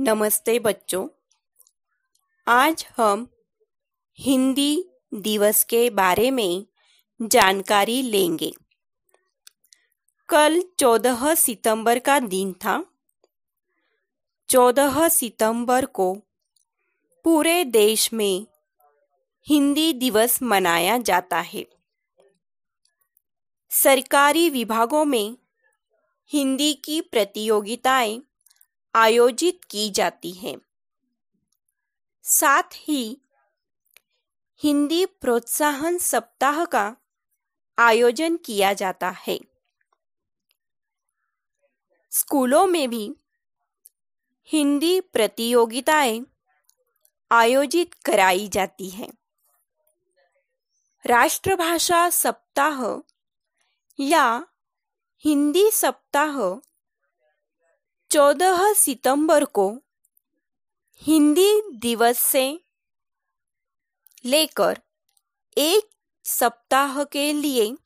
नमस्ते बच्चों। आज हम हिंदी दिवस के बारे में जानकारी लेंगे। कल चौदह सितंबर का दिन था। चौदह सितंबर को पूरे देश में हिंदी दिवस मनाया जाता है। सरकारी विभागों में हिंदी की प्रतियोगिताएँ आयोजित की जाती हैं। साथ ही हिंदी प्रोत्साहन सप्ताह का आयोजन किया जाता है। स्कूलों में भी हिंदी प्रतियोगिताएँ आयोजित कराई जाती हैं। राष्ट्रभाषा सप्ताह या हिंदी सप्ताह 14 सितंबर को हिंदी दिवस से लेकर एक सप्ताह के लिए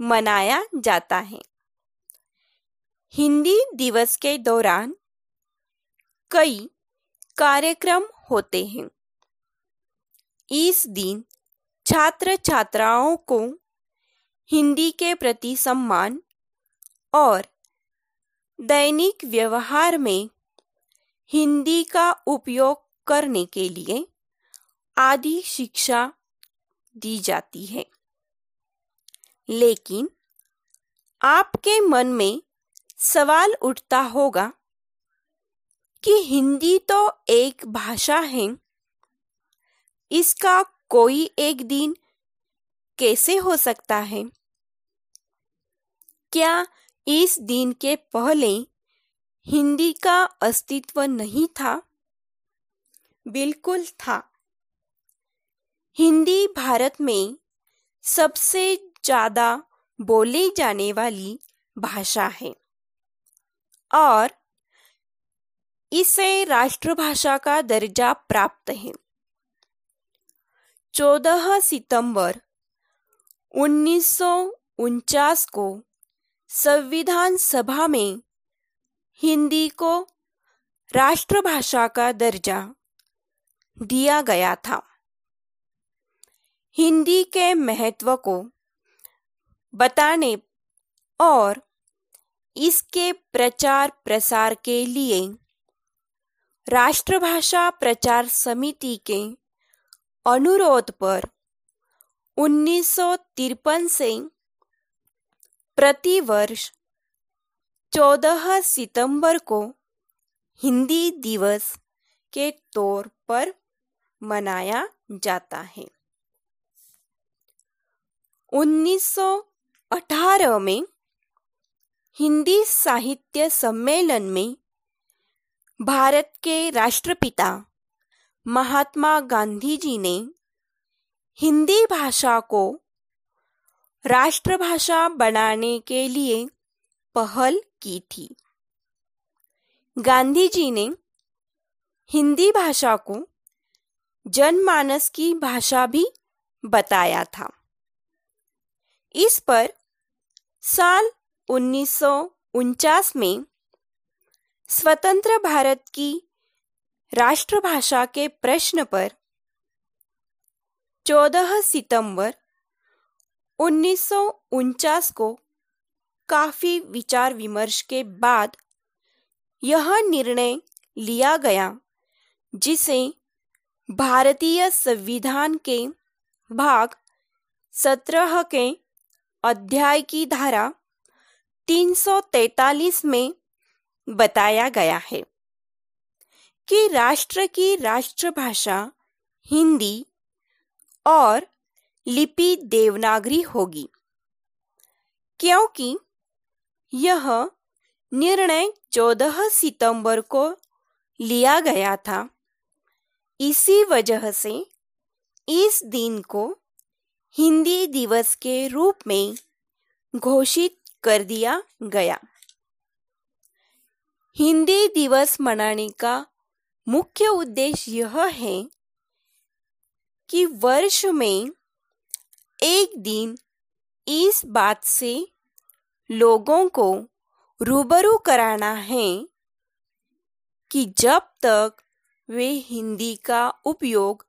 मनाया जाता है। हिंदी दिवस के दौरान कई कार्यक्रम होते हैं। इस दिन छात्र छात्राओं को हिंदी के प्रति सम्मान और दैनिक व्यवहार में हिंदी का उपयोग करने के लिए आदि शिक्षा दी जाती है। लेकिन आपके मन में सवाल उठता होगा कि हिंदी तो एक भाषा है, इसका कोई एक दिन कैसे हो सकता है? क्या इस दिन के पहले हिंदी का अस्तित्व नहीं था। बिल्कुल था। हिंदी भारत में सबसे ज़्यादा बोली जाने वाली भाषा है और इसे राष्ट्रभाषा का दर्जा प्राप्त है। 14 सितंबर उन्नीस सौ उनचास को संविधान सभा में हिंदी को राष्ट्रभाषा का दर्जा दिया गया था। हिंदी के महत्व को बताने और इसके प्रचार प्रसार के लिए राष्ट्रभाषा प्रचार समिति के अनुरोध पर उन्नीस सौ तिरपन से प्रति वर्ष 14 सितंबर को हिंदी दिवस के तौर पर मनाया जाता है। 1918 में हिंदी साहित्य सम्मेलन में भारत के राष्ट्रपिता महात्मा गांधी जी ने हिंदी भाषा को राष्ट्रभाषा बनाने के लिए पहल की थी। गांधी जी ने हिंदी भाषा को जनमानस की भाषा भी बताया था। इस पर साल उन्नीस सौ उनचास में स्वतंत्र भारत की राष्ट्रभाषा के प्रश्न पर 14 सितंबर उन्नीस सौ उनचास को काफ़ी विचार विमर्श के बाद यह निर्णय लिया गया, जिसे भारतीय संविधान के भाग सत्रह के अध्याय की धारा 343 में बताया गया है कि राष्ट्र की राष्ट्रभाषा हिंदी और लिपि देवनागरी होगी। क्योंकि यह निर्णय 14 सितंबर को लिया गया था। इसी वजह से इस दिन को हिंदी दिवस के रूप में घोषित कर दिया गया। हिंदी दिवस मनाने का मुख्य उद्देश्य यह है कि वर्ष में एक दिन इस बात से लोगों को रूबरू कराना है कि जब तक वे हिंदी का उपयोग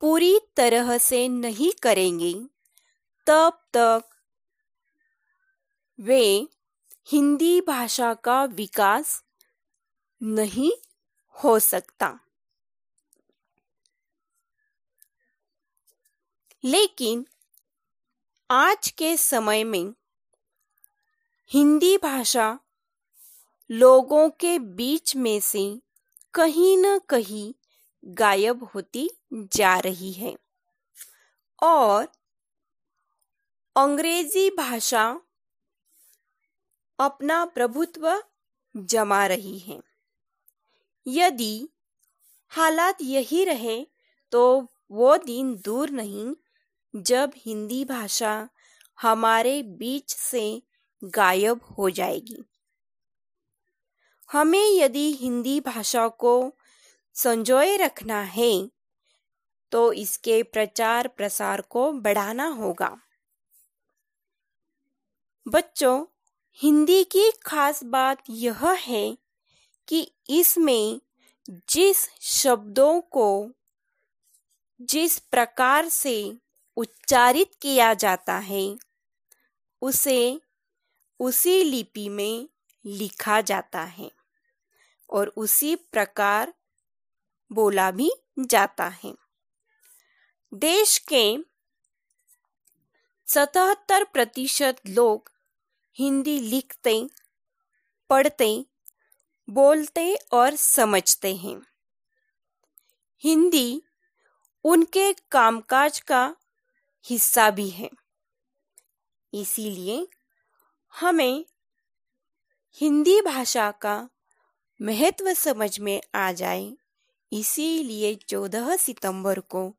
पूरी तरह से नहीं करेंगे, तब तक वे हिंदी भाषा का विकास नहीं हो सकता। लेकिन आज के समय में हिंदी भाषा लोगों के बीच में से कहीं न कहीं गायब होती जा रही है। और अंग्रेज़ी भाषा अपना प्रभुत्व जमा रही है। यदि हालात यही रहे तो वो दिन दूर नहीं जब हिंदी भाषा हमारे बीच से गायब हो जाएगी। हमें यदि हिंदी भाषा को संजोए रखना है तो इसके प्रचार प्रसार को बढ़ाना होगा। बच्चों, हिंदी की खास बात यह है कि इसमें जिस शब्दों को, जिस प्रकार से उच्चारित किया जाता है। उसे उसी लिपि में लिखा जाता है और उसी प्रकार बोला भी जाता है। देश के सतहत्तर प्रतिशत लोग हिंदी लिखते, पढ़ते, बोलते और समझते हैं। हिंदी उनके कामकाज का हिस्सा भी है। इसीलिए हमें हिंदी भाषा का महत्व समझ में आ जाए। इसीलिए 14 सितंबर को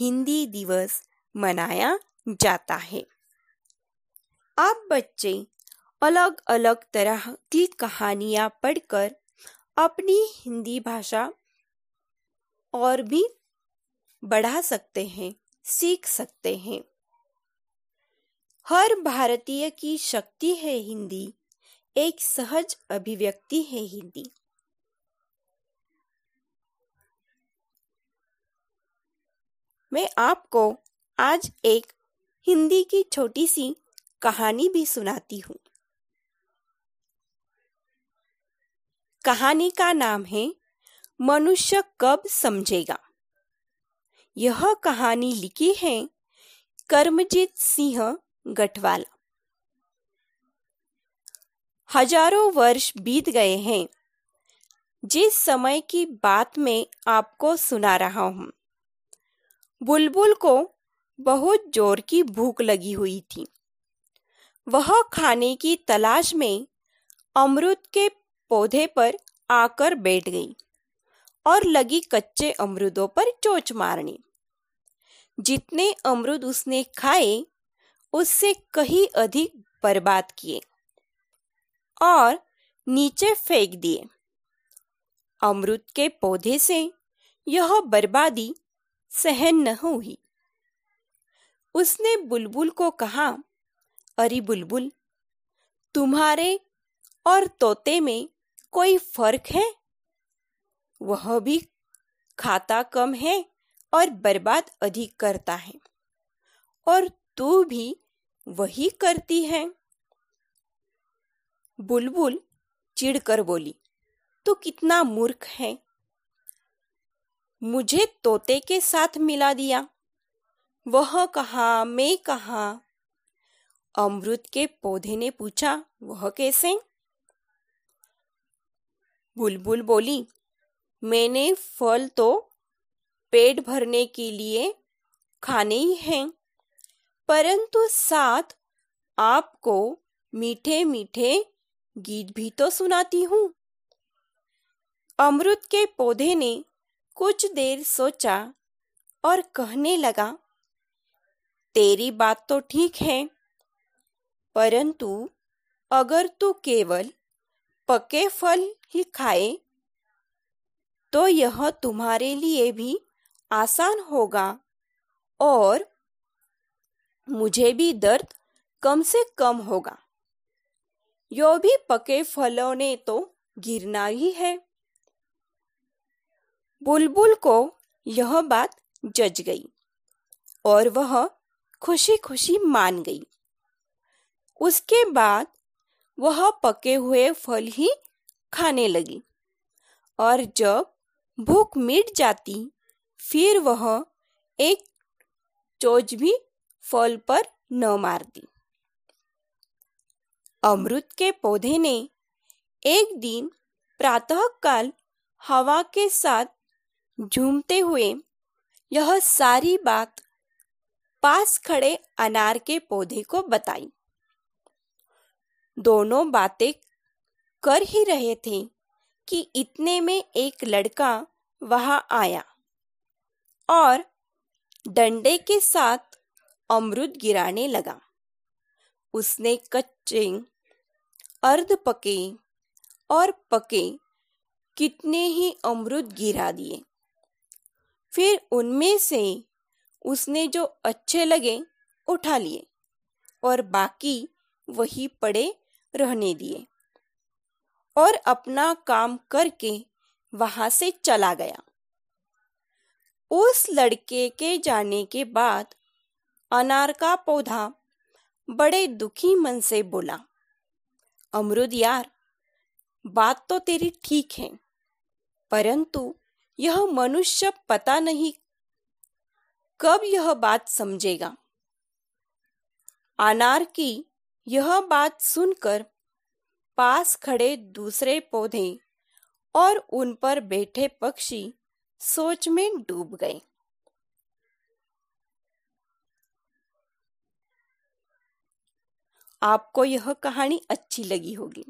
हिंदी दिवस मनाया जाता है। अब बच्चे अलग अलग तरह की कहानियाँ पढ़कर अपनी हिंदी भाषा और भी बढ़ा सकते हैं। सीख सकते हैं। हर भारतीय की शक्ति है हिंदी, एक सहज अभिव्यक्ति है हिंदी। मैं आपको आज एक हिंदी की छोटी सी कहानी भी सुनाती हूँ। कहानी का नाम है, मनुष्य कब समझेगा? यह कहानी लिखी है कर्मजीत सिंह गठवाला। हज़ारों वर्ष बीत गए हैं। जिस समय की बात मैं आपको सुना रहा हूँ, बुलबुल को बहुत ज़ोर की भूख लगी हुई थी। वह खाने की तलाश में अमरुद के पौधे पर आकर बैठ गई और लगी कच्चे अमरुदों पर चोच मारनी। जितने अमरुद उसने खाए, उससे कहीं अधिक बर्बाद किए और नीचे फेंक दिए। अमरुद के पौधे से यह बर्बादी सहन न हुई। उसने बुलबुल को कहा, अरे बुलबुल, तुम्हारे और तोते में कोई फ़र्क है? वह भी खाता कम है और बर्बाद अधिक करता है। और तू भी वही करती है। बुलबुल चिढ़कर बोली, तू कितना मूर्ख है। मुझे तोते के साथ मिला दिया। वह कहा, मैं कहा? अमृत के पौधे ने पूछा, वह कैसे? बुलबुल बोली, मैंने फल तो पेट भरने के लिए खाने ही हैं। परंतु साथ आपको मीठे मीठे गीत भी तो सुनाती हूँ। अमृत के पौधे ने कुछ देर सोचा और कहने लगा, तेरी बात तो ठीक है, परंतु अगर तू केवल पके फल ही खाए तो यह तुम्हारे लिए भी आसान होगा और मुझे भी दर्द कम से कम होगा। यो भी पके फलों ने तो गिरना ही है। बुलबुल को यह बात जज गई और वह खुशी खुशी मान गई। उसके बाद वह पके हुए फल ही खाने लगी और जब भूख मिट जाती फिर वह एक चोच भी फल पर न मार दी। अमृत के पौधे ने एक दिन प्रातःकाल हवा के साथ झूमते हुए यह सारी बात पास खड़े अनार के पौधे को बताई। दोनों बातें कर ही रहे थे कि इतने में एक लड़का वहाँ आया। और डंडे के साथ अमृत गिराने लगा। उसने कच्चे, अर्ध पके और पके कितने ही अमृत गिरा दिए। फिर उनमें से उसने जो अच्छे लगे उठा लिए और बाकी वही पड़े रहने दिए और अपना काम करके वहाँ से चला गया। उस लड़के के जाने के बाद अनार का पौधा बड़े दुखी मन से बोला, अमरुद यार, बात तो तेरी ठीक है, परंतु यह मनुष्य पता नहीं कब यह बात समझेगा। अनार की यह बात सुनकर पास खड़े दूसरे पौधे और उन पर बैठे पक्षी सोच में डूब गए आपको यह कहानी अच्छी लगी होगी।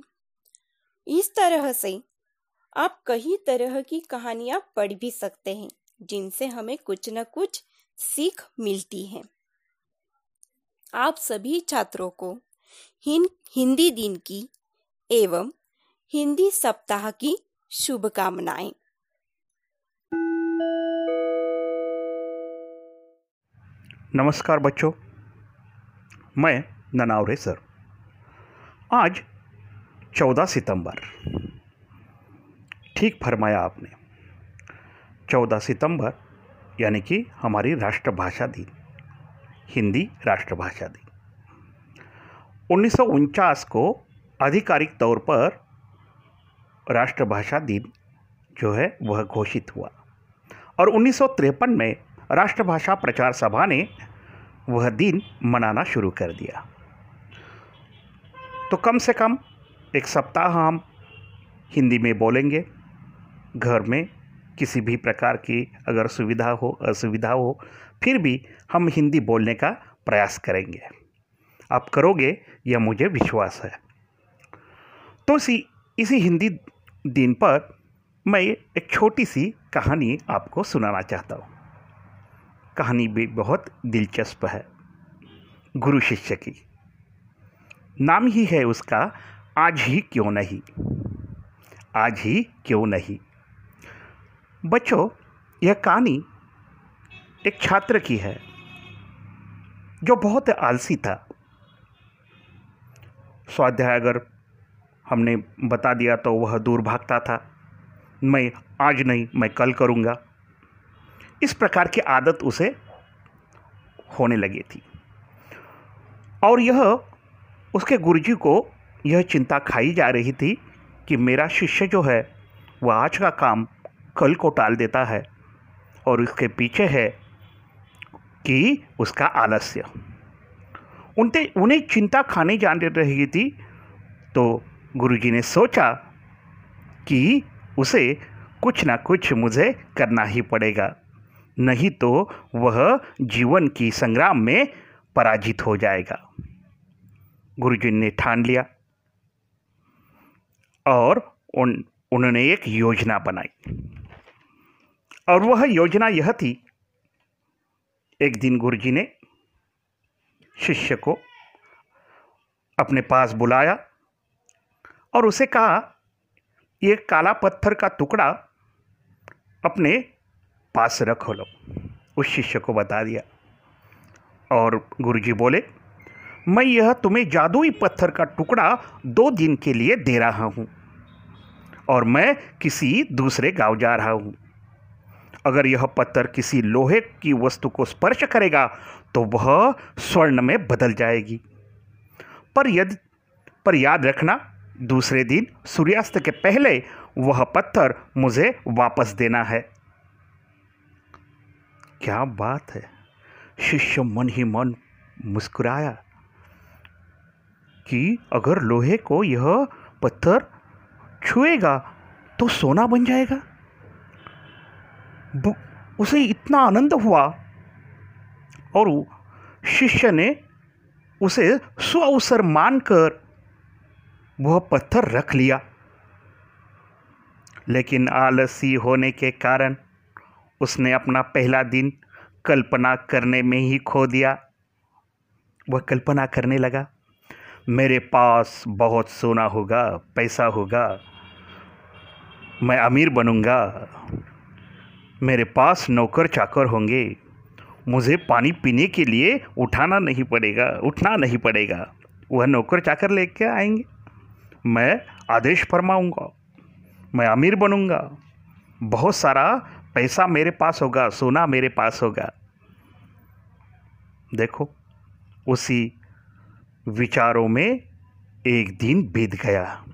इस तरह से आप कई तरह की कहानियाँ पढ़ भी सकते हैं जिनसे हमें कुछ न कुछ सीख मिलती है। आप सभी छात्रों को हिन, हिंदी दिन की एवं हिंदी सप्ताह की शुभकामनाएँ। नमस्कार बच्चों। मैं ननावरे सर। आज 14 सितंबर। ठीक फरमाया आपने। 14 सितंबर, यानी कि हमारी राष्ट्रभाषा दिन हिंदी राष्ट्रभाषा दिन उन्नीस सौ उनचास को आधिकारिक तौर पर राष्ट्रभाषा दिन जो है, वह घोषित हुआ। और उन्नीस सौ तिरपन में राष्ट्रभाषा प्रचार सभा ने वह दिन मनाना शुरू कर दिया। तो कम से कम एक सप्ताह हम हिंदी में बोलेंगे, घर में किसी भी प्रकार की अगर सुविधा हो, असुविधा हो, फिर भी हम हिंदी बोलने का प्रयास करेंगे। आप करोगे, यह मुझे विश्वास है। तो इसी इसी हिंदी दिन पर मैं एक छोटी सी कहानी आपको सुनाना चाहता हूँ। कहानी भी बहुत दिलचस्प है। गुरु शिष्य की। नाम ही है उसका, आज ही क्यों नहीं? आज ही क्यों नहीं? बच्चों, यह कहानी एक छात्र की है, जो बहुत आलसी था। स्वाध्याय अगर हमने बता दिया तो वह दूर भागता था। मैं आज नहीं, मैं कल करूँगा। इस प्रकार की आदत उसे होने लगी थी। और यह उसके गुरुजी को यह चिंता खाई जा रही थी कि मेरा शिष्य जो है, वह आज का काम कल को टाल देता है और उसके पीछे है कि उसका आलस्य। उनते, उन्हें चिंता खाने जान रही थी तो गुरुजी ने सोचा कि उसे कुछ ना कुछ मुझे करना ही पड़ेगा। नहीं तो वह जीवन की संग्राम में पराजित हो जाएगा। गुरुजी ने ठान लिया और उन, उन्होंने एक योजना बनाई। और वह योजना यह थी, एक दिन गुरुजी ने शिष्य को अपने पास बुलाया और उसे कहा, ये काला पत्थर का टुकड़ा अपने पास रखो लो। उस शिष्य को बता दिया। और गुरुजी बोले, मैं यह तुम्हें जादुई पत्थर का टुकड़ा दो दिन के लिए दे रहा हूँ और मैं किसी दूसरे गाँव जा रहा हूँ। अगर यह पत्थर किसी लोहे की वस्तु को स्पर्श करेगा तो वह स्वर्ण में बदल जाएगी। पर यदि, पर याद रखना, दूसरे दिन सूर्यास्त के पहले वह पत्थर मुझे वापस देना है। क्या बात है। शिष्य मन ही मन मुस्कुराया कि अगर लोहे को यह पत्थर छुएगा तो सोना बन जाएगा। उसे इतना आनंद हुआ और शिष्य ने उसे सुअवसर मानकर वह पत्थर रख लिया। लेकिन आलसी होने के कारण उसने अपना पहला दिन कल्पना करने में ही खो दिया। वह कल्पना करने लगा, मेरे पास बहुत सोना होगा, पैसा होगा, मैं अमीर बनूँगा, मेरे पास नौकर चाकर होंगे, मुझे पानी पीने के लिए उठाना नहीं पड़ेगा, उठना नहीं पड़ेगा। वह नौकर चाकर लेके आएँगे। मैं आदेश फरमाऊँगा, मैं अमीर बनूँगा। बहुत सारा पैसा मेरे पास होगा, सोना मेरे पास होगा। देखो, उसी विचारों में एक दिन बीत गया।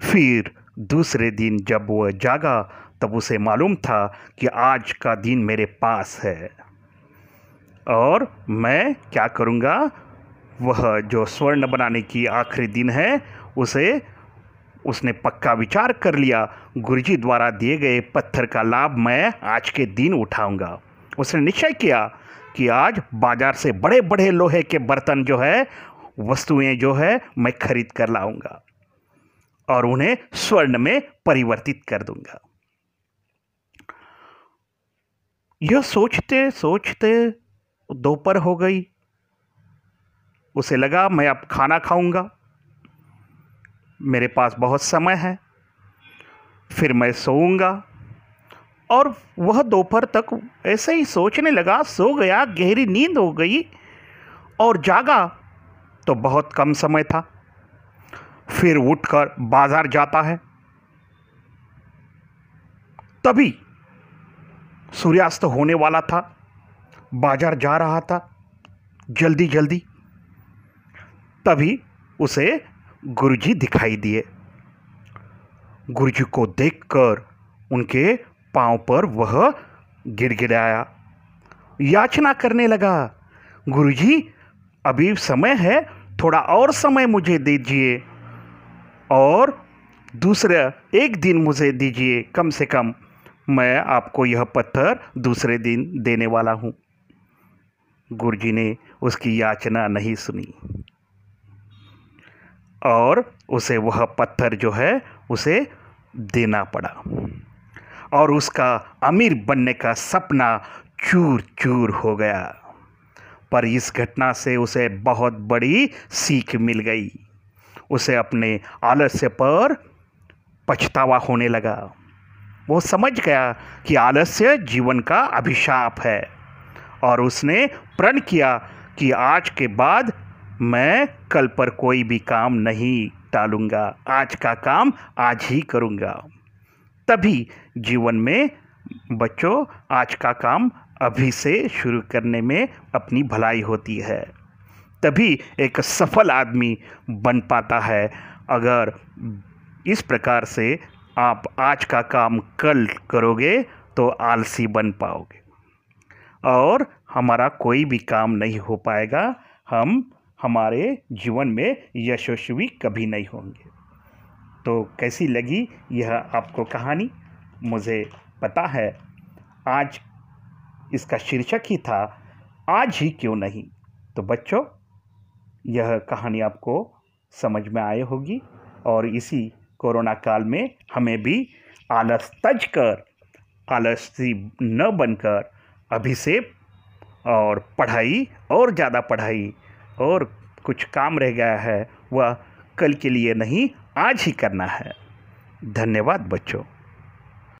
फिर दूसरे दिन जब वह जागा, तब उसे मालूम था कि आज का दिन मेरे पास है। और मैं क्या करूँगा? वह जो स्वर्ण बनाने की आखिरी दिन है, उसे उसने पक्का विचार कर लिया, गुरुजी द्वारा दिए गए पत्थर का लाभ मैं आज के दिन उठाऊँगा। उसने निश्चय किया कि आज बाज़ार से बड़े बड़े लोहे के बर्तन जो है, वस्तुएँ जो है, मैं खरीद कर लाऊँगा और उन्हें स्वर्ण में परिवर्तित कर दूँगा। यह सोचते सोचते दोपहर हो गई। उसे लगा, मैं अब खाना खाऊँगा। मेरे पास बहुत समय है, फिर मैं सोऊँगा। और वह दोपहर तक ऐसे ही सोचने लगा, सो गया, गहरी नींद हो गई और जागा तो बहुत कम समय था। फिर उठकर बाज़ार जाता है। तभी सूर्यास्त होने वाला था। बाज़ार जा रहा था जल्दी जल्दी तभी उसे गुरुजी दिखाई दिए। गुरुजी को देखकर उनके पाँव पर वह गिर गिड़गिड़ाया। याचना करने लगा, गुरुजी, अभी समय है, थोड़ा और समय मुझे दीजिए और दूसरा एक दिन मुझे दीजिए, कम से कम मैं आपको यह पत्थर दूसरे दिन देने वाला हूँ। गुरुजी ने उसकी याचना नहीं सुनी। और उसे वह पत्थर जो है, उसे देना पड़ा। और उसका अमीर बनने का सपना चूर चूर हो गया। पर इस घटना से उसे बहुत बड़ी सीख मिल गई। उसे अपने आलस्य पर पछतावा होने लगा। वो समझ गया कि आलस्य जीवन का अभिशाप है। और उसने प्रण किया कि आज के बाद मैं कल पर कोई भी काम नहीं टालूँगा। आज का काम आज ही करूँगा। तभी जीवन में बच्चों, आज का काम अभी से शुरू करने में अपनी भलाई होती है। तभी एक सफल आदमी बन पाता है। अगर इस प्रकार से आप आज का काम कल करोगे तो आलसी बन पाओगे। और हमारा कोई भी काम नहीं हो पाएगा। हम हमारे जीवन में यशस्वी कभी नहीं होंगे। तो कैसी लगी यह आपको कहानी? मुझे पता है, आज इसका शीर्षक ही था, आज ही क्यों नहीं? तो बच्चों, यह कहानी आपको समझ में आए होगी और इसी कोरोना काल में हमें भी आलस तज कर, आलसी न बनकर अभिषेक और पढ़ाई, और ज़्यादा पढ़ाई और कुछ काम रह गया है, वह कल के लिए नहीं, आज ही करना है। धन्यवाद बच्चों।